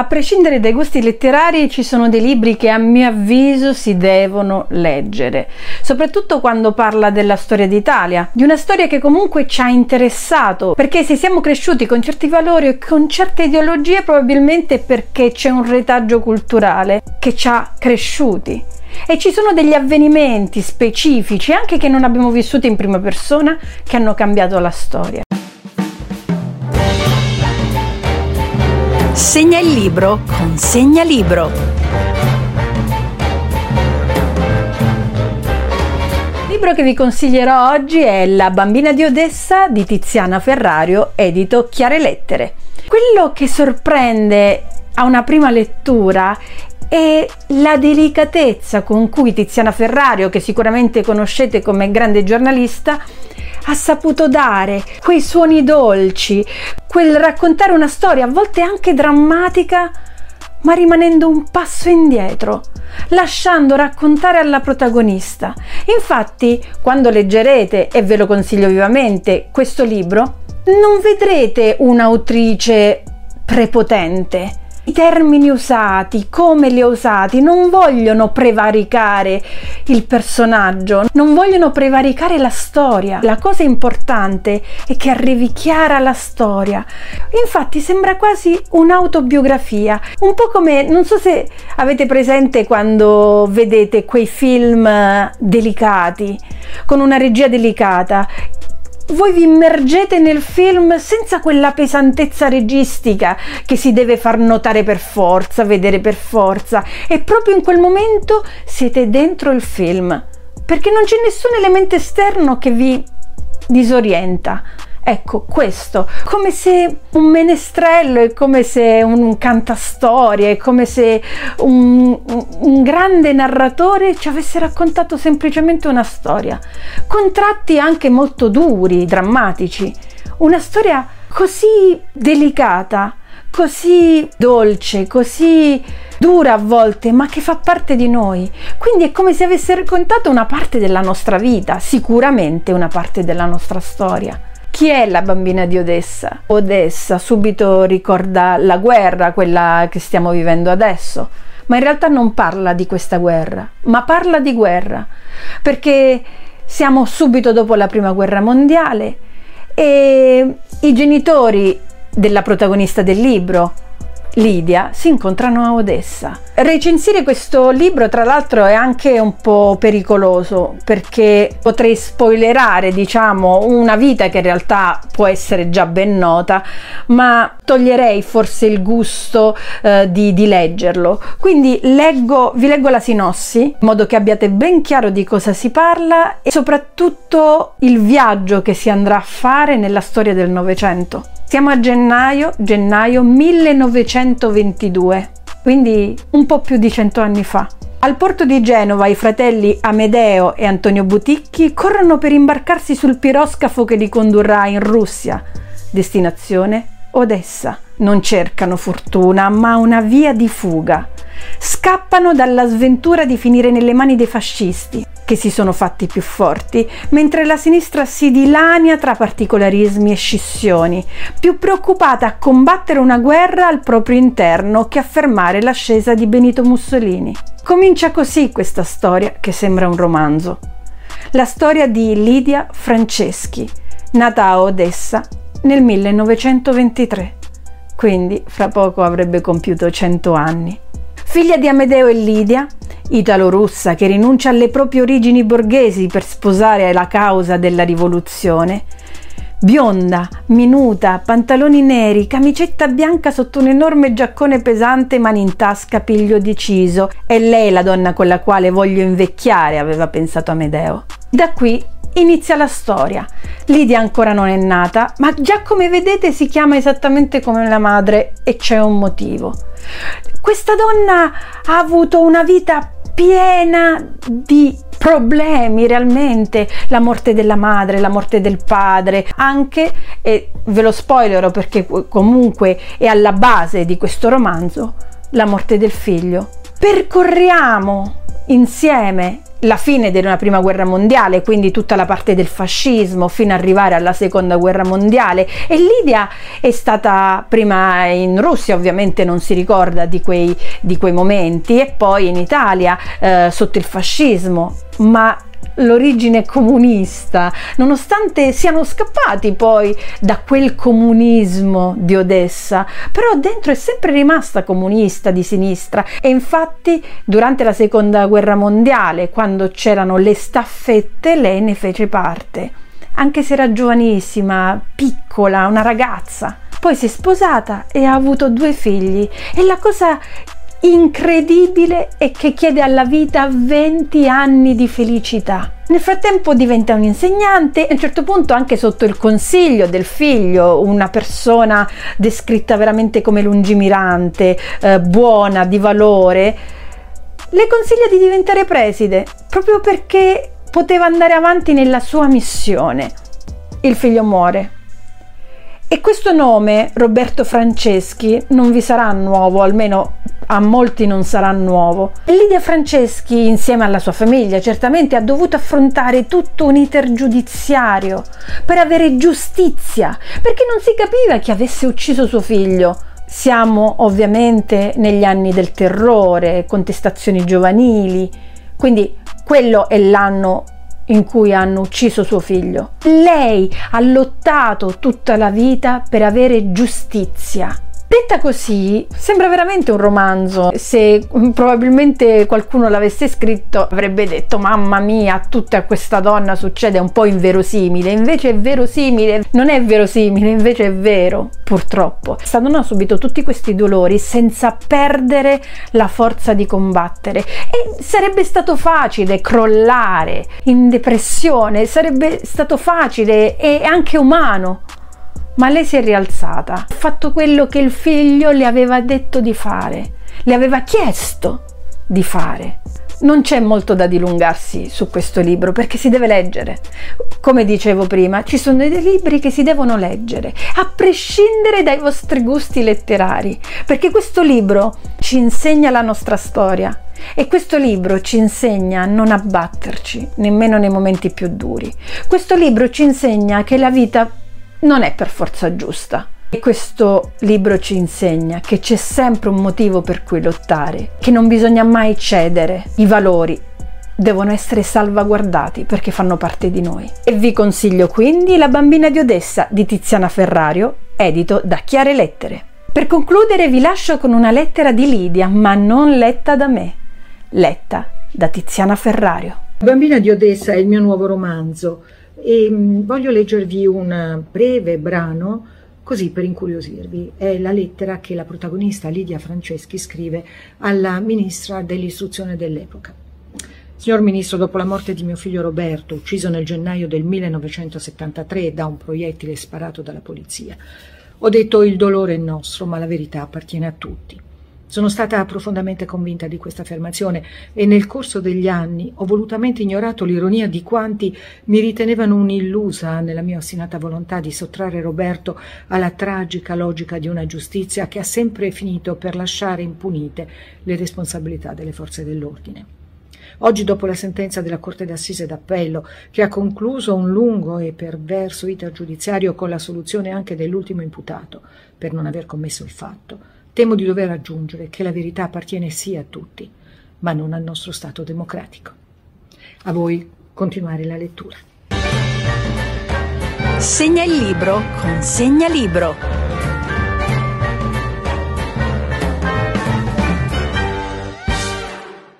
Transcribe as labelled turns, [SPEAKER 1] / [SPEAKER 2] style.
[SPEAKER 1] A prescindere dai gusti letterari ci sono dei libri che a mio avviso si devono leggere, soprattutto quando parla della storia d'Italia, di una storia che comunque ci ha interessato, perché se siamo cresciuti con certi valori e con certe ideologie probabilmente perché c'è un retaggio culturale che ci ha cresciuti. E ci sono degli avvenimenti specifici, anche che non abbiamo vissuto in prima persona, che hanno cambiato la storia.
[SPEAKER 2] Segna il libro con Segna Libro.
[SPEAKER 1] Il libro che vi consiglierò oggi è La bambina di Odessa di Tiziana Ferrario, edito Chiare Lettere. Quello che sorprende a una prima lettura è la delicatezza con cui Tiziana Ferrario, che sicuramente conoscete come grande giornalista, ha saputo dare quei suoni dolci, quel raccontare una storia a volte anche drammatica, ma rimanendo un passo indietro, lasciando raccontare alla protagonista. Infatti, quando leggerete, e ve lo consiglio vivamente, questo libro, non vedrete un'autrice prepotente, i termini usati, come li ho usati, non vogliono prevaricare il personaggio, non vogliono prevaricare la storia. La cosa importante è che arrivi chiara la storia. Infatti sembra quasi un'autobiografia, un po' come, non so se avete presente quando vedete quei film delicati, con una regia delicata voi vi immergete nel film senza quella pesantezza registica che si deve far notare per forza, vedere per forza e proprio in quel momento siete dentro il film perché non c'è nessun elemento esterno che vi disorienta. Ecco, questo, come se un menestrello, è come se un cantastorie, è come se un, un, grande narratore ci avesse raccontato semplicemente una storia, con tratti anche molto duri, drammatici, una storia così delicata, così dolce, così dura a volte, ma che fa parte di noi. Quindi è come se avesse raccontato una parte della nostra vita, sicuramente una parte della nostra storia. Chi è la bambina di Odessa? Odessa subito ricorda la guerra, quella che stiamo vivendo adesso, ma in realtà non parla di questa guerra, ma parla di guerra, perché siamo subito dopo la prima guerra mondiale e i genitori della protagonista del libro, Lidia si incontrano a Odessa. Recensire questo libro, tra l'altro, è anche un po' pericoloso perché potrei spoilerare, diciamo, una vita che in realtà può essere già ben nota, ma toglierei forse il gusto eh, di, di, leggerlo. Quindi leggo, vi leggo la sinossi in modo che abbiate ben chiaro di cosa si parla e soprattutto il viaggio che si andrà a fare nella storia del Novecento. Siamo a gennaio, gennaio 1922, quindi un po' più di cento anni fa. Al porto di Genova i fratelli Amedeo e Antonio Buticchi corrono per imbarcarsi sul piroscafo che li condurrà in Russia, destinazione Odessa. Non cercano fortuna, ma una via di fuga. Scappano dalla sventura di finire nelle mani dei fascisti che si sono fatti più forti, mentre la sinistra si dilania tra particolarismi e scissioni, più preoccupata a combattere una guerra al proprio interno che a fermare l'ascesa di Benito Mussolini. Comincia così questa storia che sembra un romanzo. La storia di Lidia Franceschi, nata a Odessa nel 1923, quindi fra poco avrebbe compiuto 100 anni. Figlia di Amedeo e Lidia, italo-russa che rinuncia alle proprie origini borghesi per sposare la causa della rivoluzione. Bionda, minuta, pantaloni neri, camicetta bianca sotto un enorme giaccone pesante, mani in tasca, piglio deciso. È lei la donna con la quale voglio invecchiare, aveva pensato Amedeo. Da qui inizia la storia. Lidia ancora non è nata, ma già come vedete si chiama esattamente come la madre e c'è un motivo. Questa donna ha avuto una vita piena di problemi realmente, la morte della madre, la morte del padre, anche, e ve lo spoilerò perché comunque è alla base di questo romanzo, la morte del figlio. Percorriamo insieme la fine della prima guerra mondiale, quindi tutta la parte del fascismo fino ad arrivare alla seconda guerra mondiale. E Lidia è stata prima in Russia, ovviamente non si ricorda di quei, di quei momenti, e poi in Italia eh, sotto il fascismo, ma l'origine comunista, nonostante siano scappati poi da quel comunismo di Odessa, però dentro è sempre rimasta comunista di sinistra. E infatti durante la seconda guerra mondiale, quando c'erano le staffette, lei ne fece parte, anche se era giovanissima, piccola, una ragazza. Poi si è sposata e ha avuto due figli. E la cosa incredibile e che chiede alla vita 20 anni di felicità. Nel frattempo diventa un insegnante e a un certo punto anche sotto il consiglio del figlio, una persona descritta veramente come lungimirante, eh, buona, di valore, le consiglia di diventare preside proprio perché poteva andare avanti nella sua missione. Il figlio muore e questo nome, Roberto Franceschi, non vi sarà nuovo, almeno a molti non sarà nuovo. Lidia Franceschi, insieme alla sua famiglia, certamente ha dovuto affrontare tutto un iter giudiziario per avere giustizia, perché non si capiva chi avesse ucciso suo figlio. Siamo ovviamente negli anni del terrore, contestazioni giovanili, quindi quello è l'anno in cui hanno ucciso suo figlio. Lei ha lottato tutta la vita per avere giustizia Detta così, sembra veramente un romanzo. Se probabilmente qualcuno l'avesse scritto avrebbe detto mamma mia, a tutta questa donna succede un po' inverosimile. Invece è verosimile, non è verosimile, invece è vero, purtroppo. Questa donna ha subito tutti questi dolori senza perdere la forza di combattere. E sarebbe stato facile crollare in depressione, sarebbe stato facile e anche umano ma lei si è rialzata, ha fatto quello che il figlio le aveva detto di fare, le aveva chiesto di fare. Non c'è molto da dilungarsi su questo libro perché si deve leggere. Come dicevo prima, ci sono dei libri che si devono leggere, a prescindere dai vostri gusti letterari, perché questo libro ci insegna la nostra storia, e questo libro ci insegna a non abbatterci, nemmeno nei momenti più duri. Questo libro ci insegna che la vita non è per forza giusta. E questo libro ci insegna che c'è sempre un motivo per cui lottare, che non bisogna mai cedere. I valori devono essere salvaguardati perché fanno parte di noi. E vi consiglio quindi La bambina di Odessa di Tiziana Ferrario, edito da Chiare Lettere. Per concludere vi lascio con una lettera di Lidia, ma non letta da me, letta da Tiziana Ferrario.
[SPEAKER 3] La bambina di Odessa è il mio nuovo romanzo e mm, voglio leggervi un breve brano così per incuriosirvi. È la lettera che la protagonista Lidia Franceschi scrive alla ministra dell'istruzione dell'epoca. Signor Ministro, dopo la morte di mio figlio Roberto, ucciso nel gennaio del 1973 da un proiettile sparato dalla polizia, ho detto il dolore è nostro, ma la verità appartiene a tutti. Sono stata profondamente convinta di questa affermazione e nel corso degli anni ho volutamente ignorato l'ironia di quanti mi ritenevano un'illusa nella mia ostinata volontà di sottrarre Roberto alla tragica logica di una giustizia che ha sempre finito per lasciare impunite le responsabilità delle forze dell'ordine. Oggi, dopo la sentenza della Corte d'Assise d'Appello, che ha concluso un lungo e perverso iter giudiziario con la soluzione anche dell'ultimo imputato per non aver commesso il fatto, Temo di dover aggiungere che la verità appartiene sì a tutti, ma non al nostro Stato democratico. A voi continuare la lettura.
[SPEAKER 2] Segna il libro con Segna Libro.